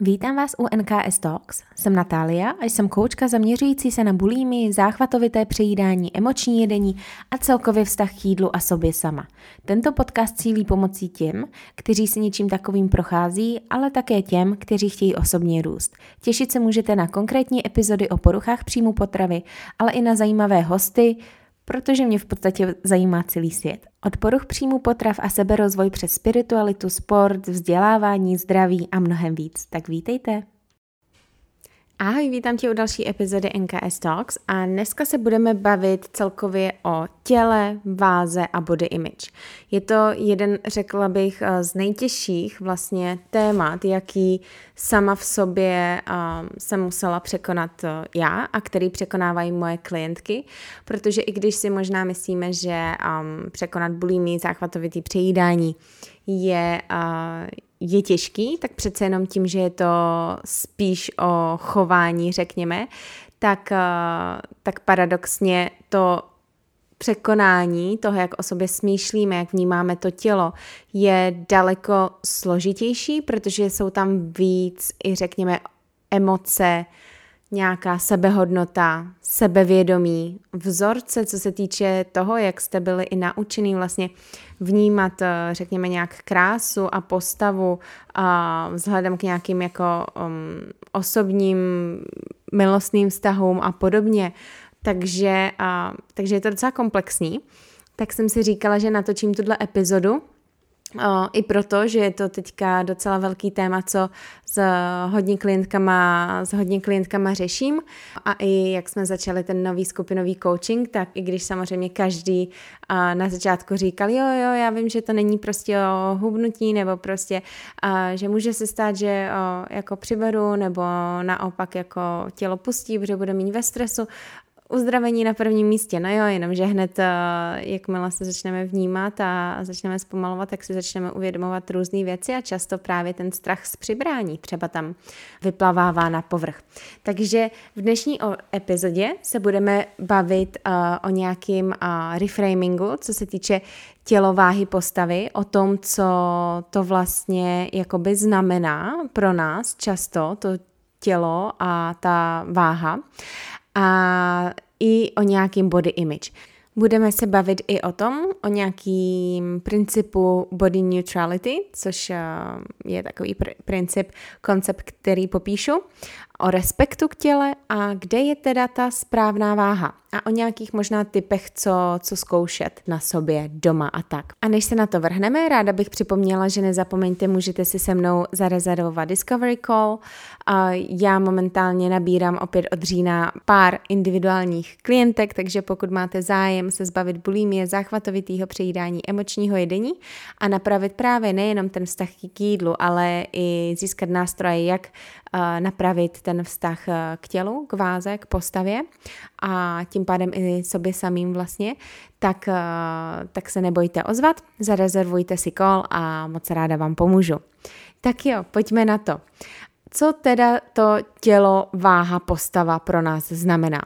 Vítám vás u NKS Talks. Jsem Natália a jsem koučka zaměřující se na bulími, záchvatovité přejídání, emoční jedení a celkově vztah k jídlu a sobě sama. Tento podcast cílí pomocí těm, kteří si něčím takovým prochází, ale také těm, kteří chtějí osobně růst. Těšit se můžete na konkrétní epizody o poruchách příjmu potravy, ale i na zajímavé hosty, protože mě v podstatě zajímá celý svět. Od poruch příjmu potrav a seberozvoj přes spiritualitu, sport, vzdělávání, zdraví a mnohem víc. Tak vítejte! Ahoj, vítám tě u další epizody NKS Talks a dneska se budeme bavit celkově o těle, váze a body image. Je to jeden, řekla bych, z nejtěžších vlastně témat, jaký sama v sobě um, jsem musela překonat já a který překonávají moje klientky, protože i když si možná myslíme, že um, překonat bulimii, záchvatovitý přejídání je, uh, je těžký, tak přece jenom tím, že je to spíš o chování, řekněme, tak, uh, tak paradoxně to překonání toho, jak o sobě smýšlíme, jak vnímáme to tělo, je daleko složitější, protože jsou tam víc i řekněme emoce, nějaká sebehodnota, sebevědomí, vzorce, co se týče toho, jak jste byli i naučený vlastně vnímat, eh, řekněme, nějak krásu a postavu a vzhledem k nějakým jako um, osobním milostným vztahům a podobně. Takže, uh, takže je to docela komplexní. Tak jsem si říkala, že natočím tuhle epizodu, I proto, že je to teďka docela velký téma, co s hodně klientkama, s hodně klientkama řeším. A i jak jsme začali ten nový skupinový coaching, tak i když samozřejmě každý na začátku říkal, jo, jo, já vím, že to není prostě o hubnutí, nebo prostě, že může se stát, že jako přiberu, nebo naopak jako tělo pustí, protože bude mít ve stresu uzdravení na prvním místě, no jo, jenomže hned, eh, jakmile se začneme vnímat a začneme zpomalovat, tak si začneme uvědomovat různé věci a často právě ten strach z přibrání třeba tam vyplavává na povrch. Takže v dnešní epizodě se budeme bavit uh, o nějakým uh, reframingu, co se týče tělováhy postavy, o tom, co to vlastně jakoby znamená pro nás často, to tělo a ta váha a i o nějakým body image. Budeme se bavit i o tom, o nějakým principu body neutrality, což eh, je takový pr- princip, koncept, který popíšu o respektu k těle a kde je teda ta správná váha a o nějakých možná typech, co, co zkoušet na sobě doma a tak. A než se na to vrhneme, ráda bych připomněla, že nezapomeňte, můžete si se mnou zarezervovat Discovery Call. Já momentálně nabírám opět od října pár individuálních klientek, takže pokud máte zájem se zbavit bulimie, záchvatovitého přejídání, emočního jedení a napravit právě nejenom ten vztah k jídlu, ale i získat nástroje, jak napravit ten vztah eh, k tělu, k váze, k postavě a tím pádem i sobě samým vlastně, tak, eh, tak se nebojte ozvat, zarezervujte si kol a moc ráda vám pomůžu. Tak jo, pojďme na to. Co teda to tělo, váha, postava pro nás znamená?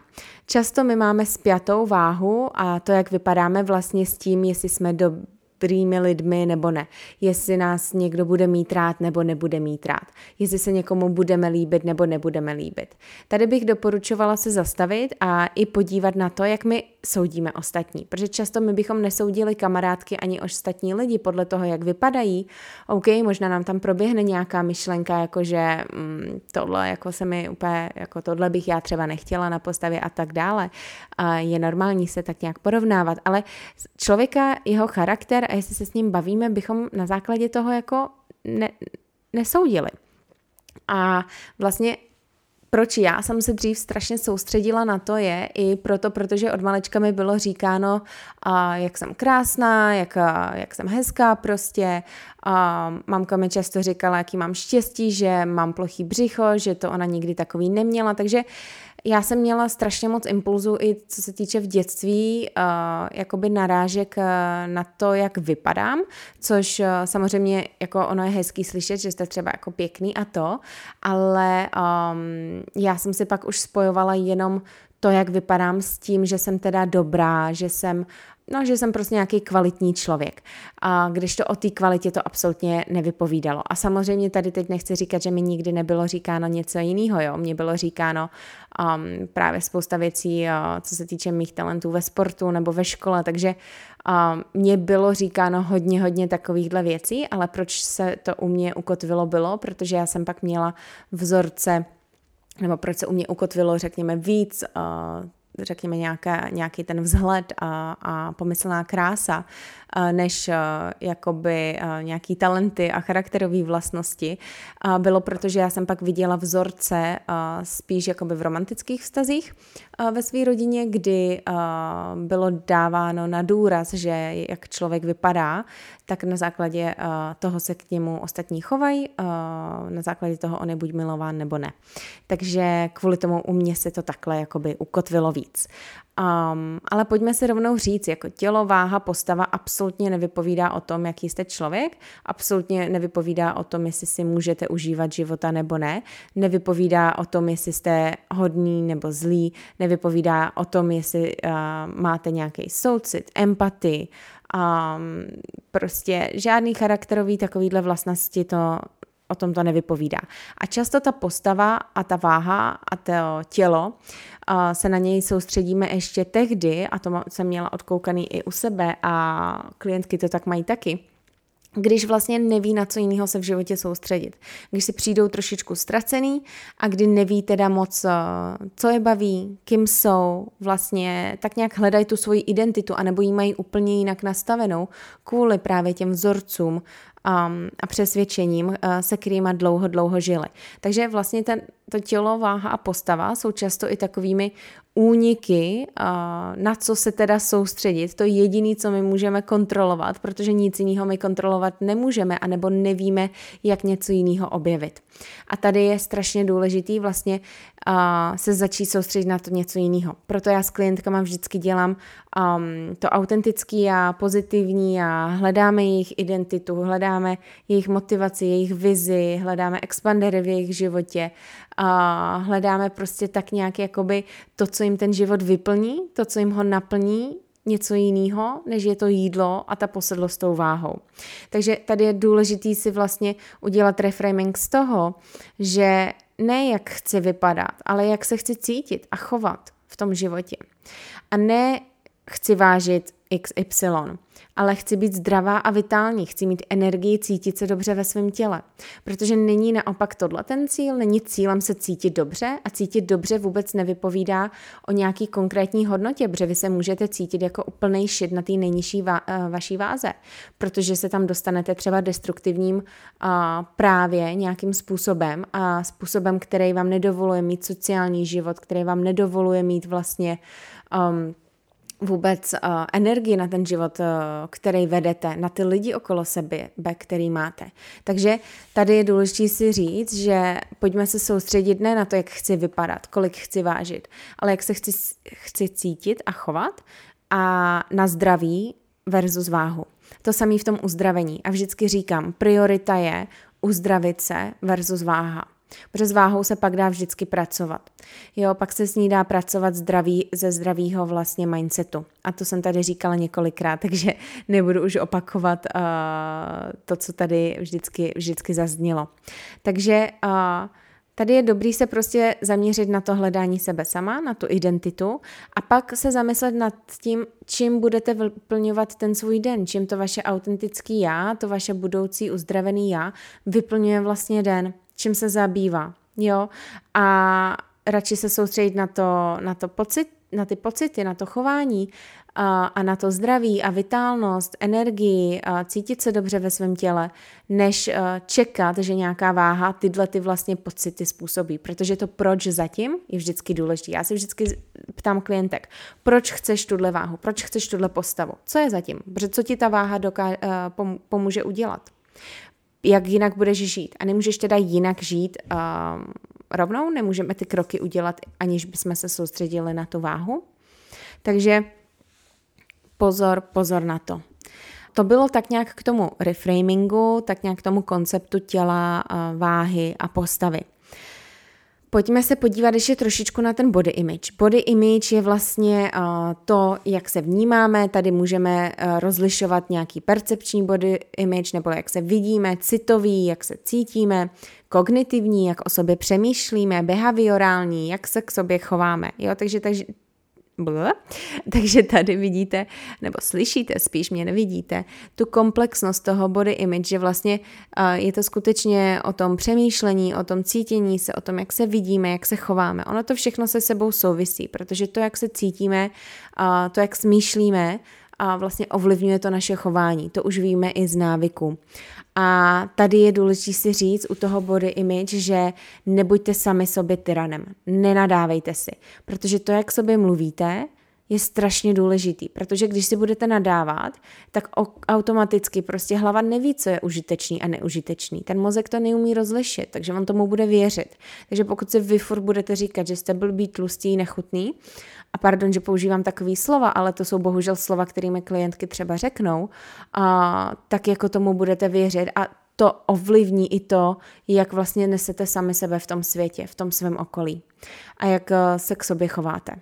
Často my máme spjatou váhu a to, jak vypadáme vlastně s tím, jestli jsme do dobrými lidmi nebo ne. Jestli nás někdo bude mít rád nebo nebude mít rád. Jestli se někomu budeme líbit nebo nebudeme líbit. Tady bych doporučovala se zastavit a i podívat na to, jak my soudíme ostatní. Protože často my bychom nesoudili kamarádky ani ostatní lidi podle toho, jak vypadají. OK, možná nám tam proběhne nějaká myšlenka, jako že mm, tohle jako se mi úplně, jako tohle bych já třeba nechtěla na postavě a tak dále. A je normální se tak nějak porovnávat, ale člověka, jeho charakter a jestli se s ním bavíme, bychom na základě toho jako ne, nesoudili. A vlastně proč já jsem se dřív strašně soustředila na to je i proto, protože od malečka mi bylo říkáno, a jak jsem krásná, jak, jak jsem hezká prostě. A mamka mi často říkala, jaký mám štěstí, že mám plochý břicho, že to ona nikdy takový neměla, takže já jsem měla strašně moc impulzů i co se týče v dětství, uh, jakoby narážek uh, na to, jak vypadám, což uh, samozřejmě jako ono je hezký slyšet, že jste třeba jako pěkný a to, ale um, já jsem si pak už spojovala jenom to, jak vypadám s tím, že jsem teda dobrá, že jsem no, že jsem prostě nějaký kvalitní člověk. A když to o té kvalitě to absolutně nevypovídalo. A samozřejmě tady teď nechci říkat, že mi nikdy nebylo říkáno něco jiného, jo. Mně bylo říkáno um, právě spousta věcí, uh, co se týče mých talentů ve sportu nebo ve škole, takže uh, mně bylo říkáno hodně, hodně takovýchhle věcí, ale proč se to u mě ukotvilo bylo, protože já jsem pak měla vzorce nebo proč se u mě ukotvilo, řekněme, víc uh, řekněme, nějaká, nějaký ten vzhled a, a pomyslná krása, než jakoby nějaký talenty a charakterové vlastnosti, bylo proto, že já jsem pak viděla vzorce spíš jakoby v romantických vztazích ve své rodině, kdy bylo dáváno na důraz, že jak člověk vypadá, tak na základě toho se k němu ostatní chovají, na základě toho on je buď milován nebo ne. Takže kvůli tomu u mě se to takhle jakoby ukotvilo víc. Um, ale pojďme si rovnou říct, jako tělo, váha, postava absolutně nevypovídá o tom, jaký jste člověk, absolutně nevypovídá o tom, jestli si můžete užívat života nebo ne, nevypovídá o tom, jestli jste hodný nebo zlý, nevypovídá o tom, jestli uh, máte nějaký soucit, empatii, um, prostě žádný charakterový takovýhle vlastnosti to o tom to nevypovídá. A často ta postava a ta váha a to tělo se na něj soustředíme ještě tehdy, a to jsem měla odkoukaný i u sebe a klientky to tak mají taky, když vlastně neví, na co jiného se v životě soustředit. Když si přijdou trošičku ztracený a kdy neví teda moc, eh, co je baví, kým jsou, vlastně tak nějak hledají tu svoji identitu anebo ji mají úplně jinak nastavenou kvůli právě těm vzorcům a přesvědčením, uh, se kterýma dlouho, dlouho žili. Takže vlastně ten, to tělo, váha a postava jsou často i takovými úniky, na co se teda soustředit, to je jediné, co my můžeme kontrolovat, protože nic jiného my kontrolovat nemůžeme, anebo nevíme, jak něco jiného objevit. A tady je strašně důležitý vlastně se začít soustředit na to něco jiného. Proto já s klientkama vždycky dělám um, to autentický a pozitivní a hledáme jejich identitu, hledáme jejich motivaci, jejich vizi, hledáme expandery v jejich životě, a hledáme prostě tak nějak jakoby to, co jim ten život vyplní, to, co jim ho naplní, něco jiného, než je to jídlo a ta posedlost tou váhou. Takže tady je důležitý si vlastně udělat reframing z toho, že ne jak chci vypadat, ale jak se chci cítit a chovat v tom životě. A ne chci vážit XY, ale chci být zdravá a vitální, chci mít energii cítit se dobře ve svém těle. Protože není naopak tohle ten cíl, není cílem se cítit dobře a cítit dobře vůbec nevypovídá o nějaký konkrétní hodnotě, protože vy se můžete cítit jako úplný šit na té nejnižší va- eh, vaší váze, protože se tam dostanete třeba destruktivním a právě nějakým způsobem a způsobem, který vám nedovoluje mít sociální život, který vám nedovoluje mít vlastně um, vůbec uh, energii na ten život, uh, který vedete, na ty lidi okolo sebe, který máte. Takže tady je důležité si říct, že pojďme se soustředit ne na to, jak chci vypadat, kolik chci vážit, ale jak se chci, chci cítit a chovat a na zdraví versus váhu. To samé v tom uzdravení. A vždycky říkám, priorita je uzdravit se versus váha. Protože s váhou se pak dá vždycky pracovat. Jo, pak se s ní dá pracovat zdraví, ze zdravého vlastně mindsetu. A to jsem tady říkala několikrát, takže nebudu už opakovat uh, to, co tady vždycky, vždycky zaznělo. Takže uh, Tady je dobrý se prostě zaměřit na to hledání sebe sama, na tu identitu a pak se zamyslet nad tím, čím budete vyplňovat ten svůj den, čím to vaše autentický já, to vaše budoucí uzdravený já vyplňuje vlastně den čím se zabývá, jo, a radši se soustředit na to, na to pocit, na ty pocity, na to chování a, a na to zdraví a vitálnost, energii, a cítit se dobře ve svém těle, než čekat, že nějaká váha tyhle ty vlastně pocity způsobí. Protože to proč zatím je vždycky důležité. Já se vždycky ptám klientek, proč chceš tuhle váhu, proč chceš tuhle postavu, co je zatím, protože co ti ta váha doká- pomůže udělat jak jinak budeš žít. A nemůžeš teda jinak žít uh, rovnou, nemůžeme ty kroky udělat, aniž bychom se soustředili na tu váhu. Takže pozor, pozor na to. To bylo tak nějak k tomu reframingu, tak nějak k tomu konceptu těla, váhy a postavy. Pojďme se podívat ještě trošičku na ten body image. Body image je vlastně uh, to, jak se vnímáme. Tady můžeme uh, rozlišovat nějaký percepční body image, nebo jak se vidíme, citový, jak se cítíme, kognitivní, jak o sobě přemýšlíme, behaviorální, jak se k sobě chováme. Jo, takže, takže Bl. Takže tady vidíte, nebo slyšíte, spíš mě nevidíte, tu komplexnost toho body image, že vlastně uh, je to skutečně o tom přemýšlení, o tom cítění se, o tom, jak se vidíme, jak se chováme. Ono to všechno se sebou souvisí, protože to, jak se cítíme, uh, to, jak smýšlíme, a vlastně ovlivňuje to naše chování. To už víme i z návyku. A tady je důležité si říct u toho body image, že nebuďte sami sobě tyranem. Nenadávejte si. Protože to, jak sobě mluvíte, je strašně důležitý, protože když si budete nadávat, tak automaticky prostě hlava neví, co je užitečný a neužitečný. Ten mozek to neumí rozlišit, takže on tomu bude věřit. Takže pokud si vy furt budete říkat, že jste blbý, tlustý, nechutný, a pardon, že používám takový slova, ale to jsou bohužel slova, kterými klientky třeba řeknou, a tak jako tomu budete věřit a to ovlivní i to, jak vlastně nesete sami sebe v tom světě, v tom svém okolí a jak eh, se k sobě chováte.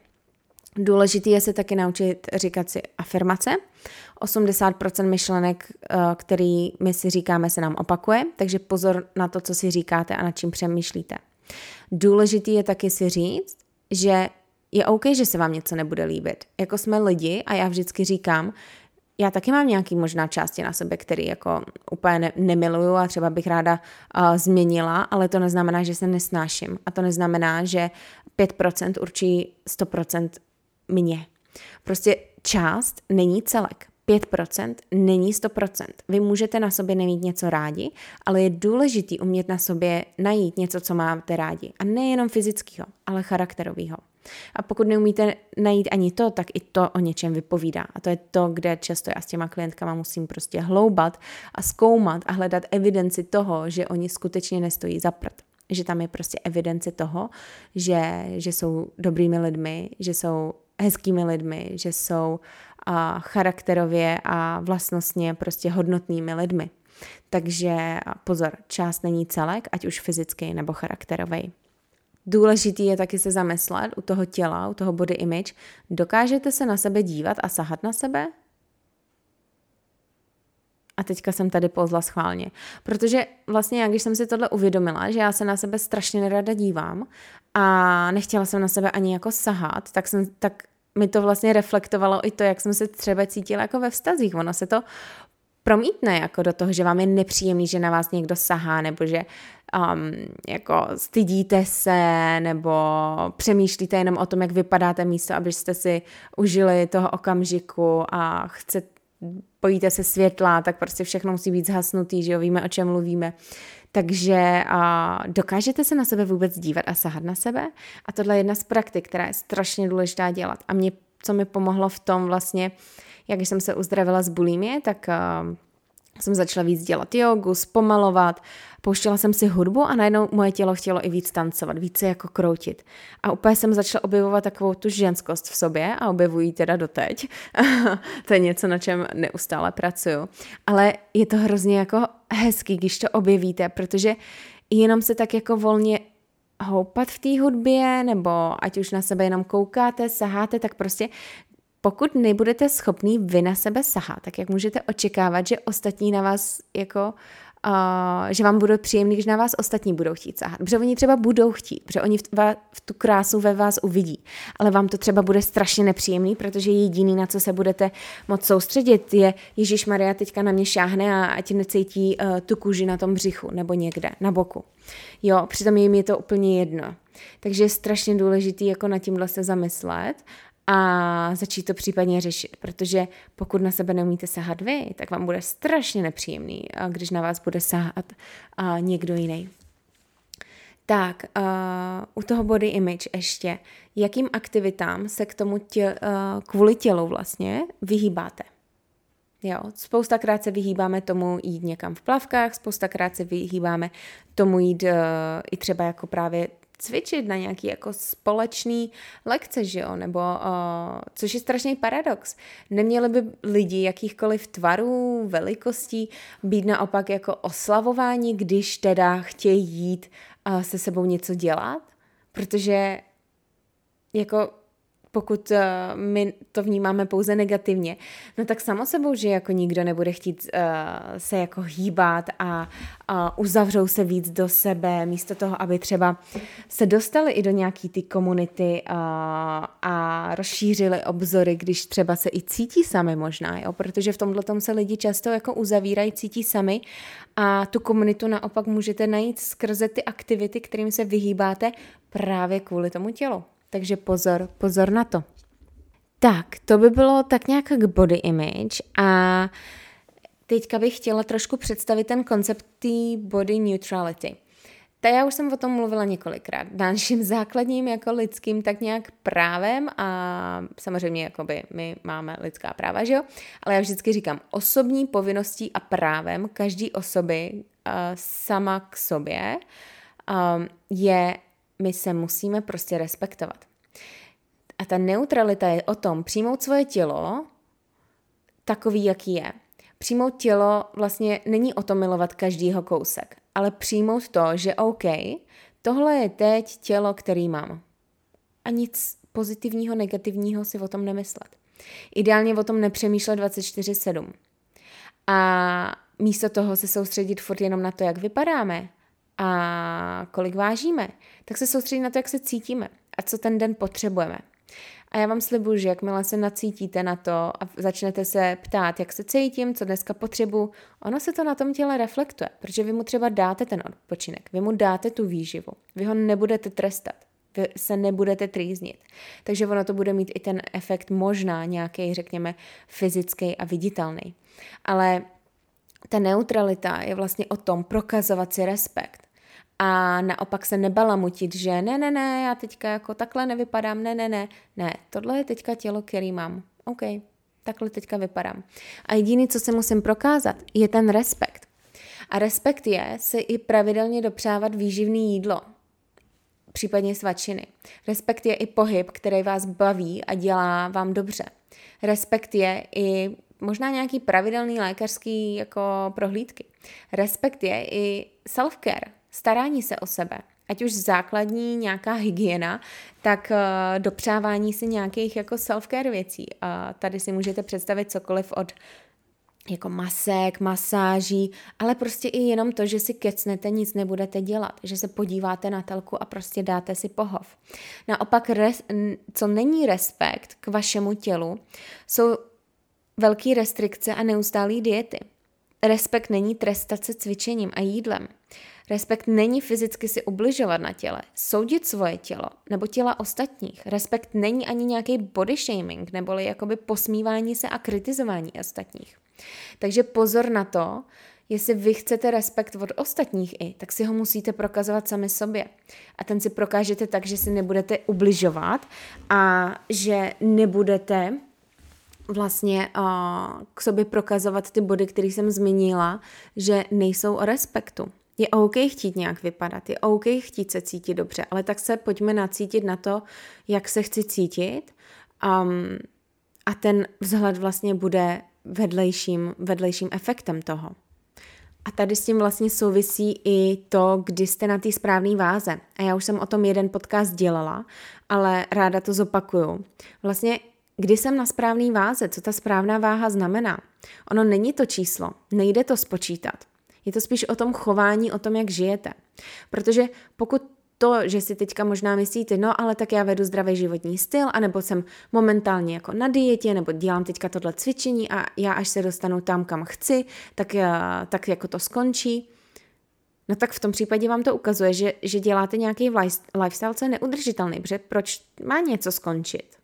Důležitý je se taky naučit říkat si afirmace. 80% myšlenek, eh, který my si říkáme, se nám opakuje, takže pozor na to, co si říkáte a nad čím přemýšlíte. Důležitý je taky si říct, že je OK, že se vám něco nebude líbit. Jako jsme lidi a já vždycky říkám, já taky mám nějaký možná části na sebe, který jako úplně ne, nemiluju a třeba bych ráda uh, změnila, ale to neznamená, že se nesnáším. A to neznamená, že 5% určí 100% mě. Prostě část není celek. 5% není 100%. Vy můžete na sobě nemít něco rádi, ale je důležitý umět na sobě najít něco, co máte rádi. A nejenom fyzického, ale charakterového. A pokud neumíte najít ani to, tak i to o něčem vypovídá. A to je to, kde často já s těma klientkama musím prostě hloubat a zkoumat a hledat evidenci toho, že oni skutečně nestojí za prd. Že tam je prostě evidence toho, že, že jsou dobrými lidmi, že jsou hezkými lidmi, že jsou a charakterově a vlastnostně prostě hodnotnými lidmi. Takže pozor, část není celek, ať už fyzický nebo charakterový. Důležitý je taky se zamyslet u toho těla, u toho body image. Dokážete se na sebe dívat a sahat na sebe? A teďka jsem tady pozla schválně. Protože vlastně já, když jsem si tohle uvědomila, že já se na sebe strašně nerada dívám a nechtěla jsem na sebe ani jako sahat, tak, jsem, tak mi to vlastně reflektovalo i to, jak jsem se třeba cítila jako ve vztazích. Ono se to promítne jako do toho, že vám je nepříjemný, že na vás někdo sahá, nebo že um, jako stydíte se, nebo přemýšlíte jenom o tom, jak vypadáte místo, abyste si užili toho okamžiku a chcete bojíte se světla, tak prostě všechno musí být zhasnutý, že jo, víme, o čem mluvíme. Takže a, dokážete se na sebe vůbec dívat a sahat na sebe? A tohle je jedna z praktik, která je strašně důležitá dělat. A mě, co mi pomohlo v tom vlastně, jak jsem se uzdravila z bulimie, tak a, jsem začala víc dělat jogu, zpomalovat, pouštěla jsem si hudbu a najednou moje tělo chtělo i víc tancovat, více jako kroutit. A úplně jsem začala objevovat takovou tu ženskost v sobě a objevují teda doteď. to je něco, na čem neustále pracuju. Ale je to hrozně jako hezký, když to objevíte, protože jenom se tak jako volně houpat v té hudbě, nebo ať už na sebe jenom koukáte, saháte, tak prostě pokud nebudete schopný vy na sebe sahat, tak jak můžete očekávat, že ostatní na vás jako Uh, že vám budou příjemný, když na vás ostatní budou chtít sahat. Protože oni třeba budou chtít, protože oni v, v tu krásu ve vás uvidí. Ale vám to třeba bude strašně nepříjemný, protože jediný, na co se budete moc soustředit, je Ježíš Maria teďka na mě šáhne a ať necítí uh, tu kůži na tom břichu nebo někde, na boku. Jo, přitom jim je to úplně jedno. Takže je strašně důležitý jako na tímhle se zamyslet a začít to případně řešit, protože pokud na sebe neumíte sahat vy, tak vám bude strašně nepříjemný, když na vás bude sahat někdo jiný. Tak, uh, u toho body image ještě, jakým aktivitám se k tomu tě, uh, kvůli tělu vlastně vyhýbáte? Jo, spoustakrát se vyhýbáme tomu jít někam v plavkách, spoustakrát se vyhýbáme tomu jít uh, i třeba jako právě cvičit na nějaký jako společný lekce, že jo, nebo uh, což je strašný paradox. Neměli by lidi jakýchkoliv tvarů, velikostí být naopak jako oslavování, když teda chtějí jít se sebou něco dělat? protože jako pokud uh, my to vnímáme pouze negativně, no tak samo sebou, že jako nikdo nebude chtít uh, se jako hýbat a uh, uzavřou se víc do sebe, místo toho, aby třeba se dostali i do nějaký ty komunity uh, a rozšířili obzory, když třeba se i cítí sami možná, jo? protože v tomhle se lidi často jako uzavírají, cítí sami a tu komunitu naopak můžete najít skrze ty aktivity, kterým se vyhýbáte právě kvůli tomu tělu. Takže pozor, pozor na to. Tak, to by bylo tak nějak k body image a teďka bych chtěla trošku představit ten koncept té body neutrality. Ta já už jsem o tom mluvila několikrát. Naším základním jako lidským tak nějak právem a samozřejmě jakoby my máme lidská práva, že jo? Ale já vždycky říkám osobní povinností a právem každý osoby uh, sama k sobě um, je my se musíme prostě respektovat. A ta neutralita je o tom přijmout svoje tělo takový, jaký je. Přijmout tělo vlastně není o tom milovat každýho kousek, ale přijmout to, že OK, tohle je teď tělo, který mám. A nic pozitivního, negativního si o tom nemyslet. Ideálně o tom nepřemýšlet 24-7. A místo toho se soustředit furt jenom na to, jak vypadáme a kolik vážíme, tak se soustředit na to, jak se cítíme a co ten den potřebujeme. A já vám slibuju, že jakmile se nacítíte na to a začnete se ptát, jak se cítím, co dneska potřebuji, ono se to na tom těle reflektuje, protože vy mu třeba dáte ten odpočinek, vy mu dáte tu výživu, vy ho nebudete trestat, vy se nebudete trýznit. Takže ono to bude mít i ten efekt možná nějaký, řekněme, fyzický a viditelný. Ale ta neutralita je vlastně o tom prokazovat si respekt a naopak se nebalamutit, že ne, ne, ne, já teďka jako takhle nevypadám, ne, ne, ne, ne, tohle je teďka tělo, který mám. OK, takhle teďka vypadám. A jediný, co se musím prokázat, je ten respekt. A respekt je se i pravidelně dopřávat výživný jídlo, případně svačiny. Respekt je i pohyb, který vás baví a dělá vám dobře. Respekt je i možná nějaký pravidelný lékařský jako prohlídky. Respekt je i self-care, starání se o sebe, ať už základní nějaká hygiena, tak uh, dopřávání si nějakých jako self-care věcí. Uh, tady si můžete představit cokoliv od jako masek, masáží, ale prostě i jenom to, že si kecnete, nic nebudete dělat, že se podíváte na telku a prostě dáte si pohov. Naopak, res, co není respekt k vašemu tělu, jsou velké restrikce a neustálé diety. Respekt není trestat se cvičením a jídlem. Respekt není fyzicky si ubližovat na těle, soudit svoje tělo nebo těla ostatních. Respekt není ani nějaký body shaming, neboli jakoby posmívání se a kritizování ostatních. Takže pozor na to, jestli vy chcete respekt od ostatních i, tak si ho musíte prokazovat sami sobě. A ten si prokážete tak, že si nebudete ubližovat a že nebudete vlastně uh, k sobě prokazovat ty body, které jsem zmínila, že nejsou o respektu. Je OK chtít nějak vypadat, je OK chtít se cítit dobře, ale tak se pojďme nacítit na to, jak se chci cítit um, a ten vzhled vlastně bude vedlejším, vedlejším efektem toho. A tady s tím vlastně souvisí i to, kdy jste na té správné váze. A já už jsem o tom jeden podcast dělala, ale ráda to zopakuju. Vlastně, kdy jsem na správné váze, co ta správná váha znamená? Ono není to číslo, nejde to spočítat. Je to spíš o tom chování, o tom, jak žijete. Protože pokud to, že si teďka možná myslíte, no ale tak já vedu zdravý životní styl, anebo jsem momentálně jako na dietě, nebo dělám teďka tohle cvičení a já až se dostanu tam, kam chci, tak, já, tak jako to skončí. No tak v tom případě vám to ukazuje, že, že děláte nějaký lifestyle, co je neudržitelný, protože proč má něco skončit?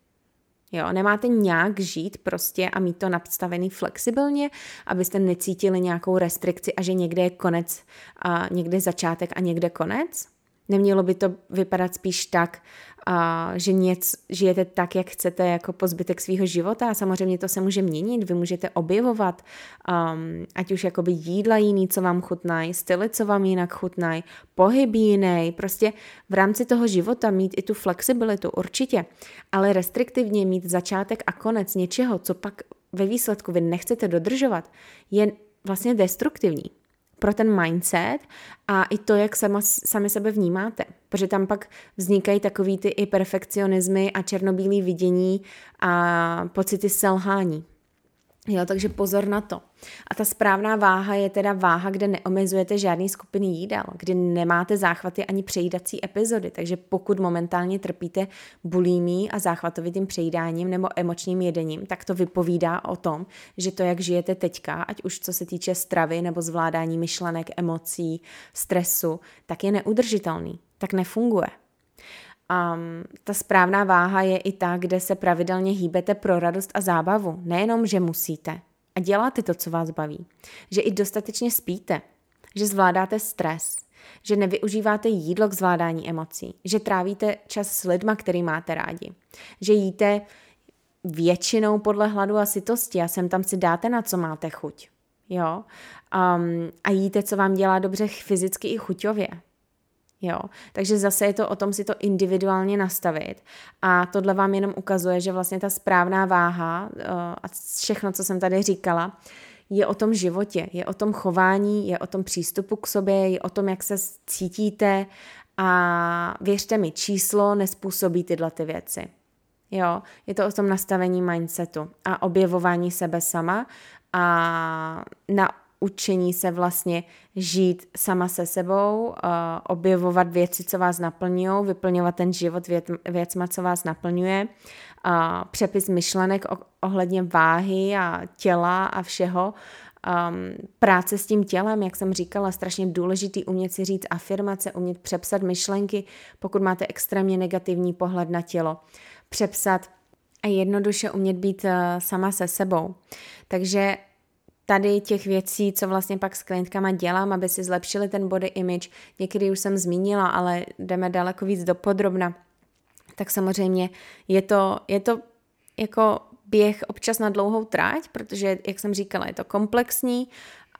Jo, nemáte nějak žít prostě a mít to nastavený flexibilně, abyste necítili nějakou restrikci a že někde je konec a někde začátek a někde konec? Nemělo by to vypadat spíš tak, a že něco, žijete tak, jak chcete jako po zbytek svého života a samozřejmě to se může měnit, vy můžete objevovat, um, ať už jakoby jídla jiný, co vám chutnají, styly, co vám jinak chutnají, pohyb jiný, prostě v rámci toho života mít i tu flexibilitu, určitě, ale restriktivně mít začátek a konec něčeho, co pak ve výsledku vy nechcete dodržovat, je vlastně destruktivní. Pro ten mindset a i to, jak sama, sami sebe vnímáte. Protože tam pak vznikají takový ty i perfekcionismy a černobílý vidění a pocity selhání. Jo, takže pozor na to. A ta správná váha je teda váha, kde neomezujete žádný skupiny jídel, kdy nemáte záchvaty ani přejídací epizody. Takže pokud momentálně trpíte bulímí a záchvatovitým přejídáním nebo emočním jedením, tak to vypovídá o tom, že to, jak žijete teďka, ať už co se týče stravy nebo zvládání myšlenek, emocí, stresu, tak je neudržitelný, tak nefunguje. Um, ta správná váha je i ta, kde se pravidelně hýbete pro radost a zábavu. Nejenom, že musíte. A děláte to, co vás baví. Že i dostatečně spíte. Že zvládáte stres. Že nevyužíváte jídlo k zvládání emocí. Že trávíte čas s lidma, který máte rádi. Že jíte většinou podle hladu a sytosti a sem tam si dáte, na co máte chuť. Jo? Um, a jíte, co vám dělá dobře fyzicky i chuťově. Jo, takže zase je to o tom si to individuálně nastavit. A tohle vám jenom ukazuje, že vlastně ta správná váha uh, a všechno, co jsem tady říkala, je o tom životě, je o tom chování, je o tom přístupu k sobě, je o tom, jak se cítíte. A věřte mi, číslo nespůsobí tyhle ty věci. Jo, je to o tom nastavení mindsetu a objevování sebe sama a na učení se vlastně žít sama se sebou, uh, objevovat věci, co vás naplňují, vyplňovat ten život věc, věcma, co vás naplňuje, uh, přepis myšlenek ohledně váhy a těla a všeho, um, práce s tím tělem, jak jsem říkala, strašně důležitý umět si říct afirmace, umět přepsat myšlenky, pokud máte extrémně negativní pohled na tělo. Přepsat a jednoduše umět být uh, sama se sebou. Takže tady těch věcí, co vlastně pak s klientkama dělám, aby si zlepšili ten body image, někdy už jsem zmínila, ale jdeme daleko víc do podrobna, tak samozřejmě je to, je to jako běh občas na dlouhou tráť, protože, jak jsem říkala, je to komplexní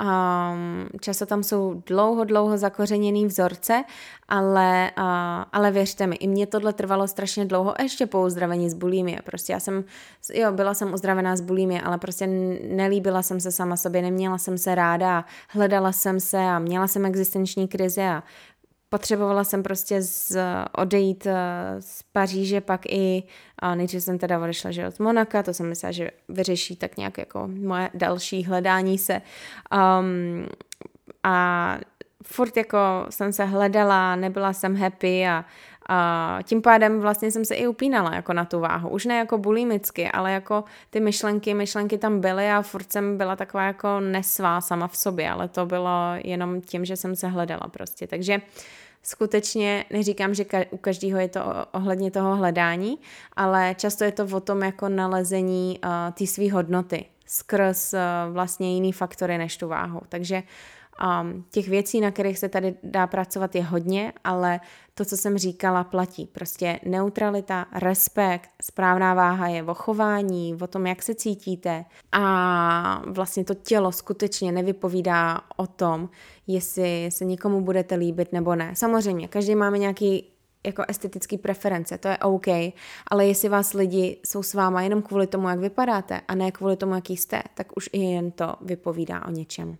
Um, často tam jsou dlouho, dlouho zakořeněný vzorce, ale, uh, ale věřte mi, i mě tohle trvalo strašně dlouho, ještě po uzdravení z bulímie. Prostě já jsem, jo, byla jsem uzdravená z bulímie, ale prostě nelíbila jsem se sama sobě, neměla jsem se ráda, hledala jsem se a měla jsem existenční krize a potřebovala jsem prostě z, odejít eh, z Paříže, pak i, a nejdřív jsem teda odešla že od Monaka, to jsem myslela, že vyřeší tak nějak jako moje další hledání se. Um, a furt jako jsem se hledala, nebyla jsem happy a, a tím pádem vlastně jsem se i upínala jako na tu váhu. Už ne jako bulimicky, ale jako ty myšlenky, myšlenky tam byly a furt jsem byla taková jako nesvá sama v sobě, ale to bylo jenom tím, že jsem se hledala prostě. Takže uh, skutečně neříkám, že u každého je to ohledně toho hledání, ale často je to o tom jako nalezení uh, té své hodnoty skrz uh, vlastně jiný faktory než tu váhu. Takže Um, těch věcí, na kterých se tady dá pracovat, je hodně, ale to, co jsem říkala, platí. Prostě neutralita, respekt, správná váha je o chování, o tom, jak se cítíte a vlastně to tělo skutečně nevypovídá o tom, jestli se někomu budete líbit nebo ne. Samozřejmě, každý máme nějaký jako estetický preference, to je OK, ale jestli vás lidi jsou s váma jenom kvůli tomu, jak vypadáte a ne kvůli tomu, jaký jste, tak už i jen to vypovídá o něčem.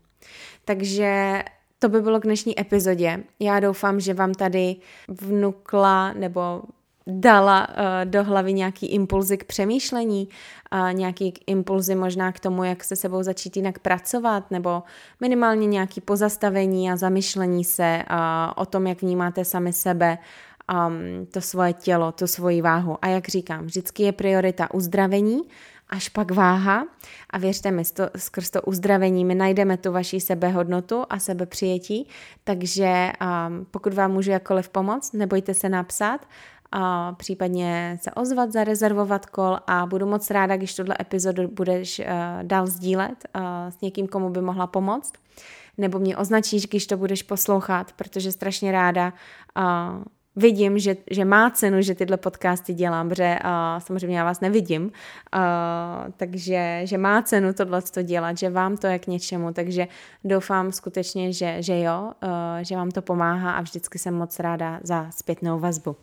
Takže to by bylo k dnešní epizodě. Já doufám, že vám tady vnukla nebo dala uh, do hlavy nějaký impulzy k přemýšlení, uh, nějaký impulzy možná k tomu, jak se sebou začít jinak pracovat, nebo minimálně nějaký pozastavení a zamyšlení se uh, o tom, jak vnímáte sami sebe, um, to svoje tělo, tu svoji váhu. A jak říkám, vždycky je priorita uzdravení až pak váha. A věřte mi, to, skrz to uzdravení my najdeme tu vaší sebehodnotu a sebepřijetí, takže um, pokud vám můžu jakkoliv pomoct, nebojte se napsat, a případně se ozvat, zarezervovat kol a budu moc ráda, když tuhle epizodu budeš uh, dál sdílet uh, s někým, komu by mohla pomoct, nebo mě označíš, když to budeš poslouchat, protože strašně ráda uh, vidím, že, že má cenu, že tyhle podcasty dělám, protože uh, samozřejmě já vás nevidím, uh, takže že má cenu tohle to dělat, že vám to je k něčemu, takže doufám skutečně, že, že jo, uh, že vám to pomáhá a vždycky jsem moc ráda za zpětnou vazbu.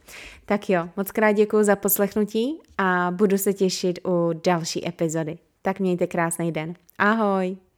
Tak jo, moc krát děkuji za poslechnutí a budu se těšit u další epizody. Tak mějte krásný den. Ahoj!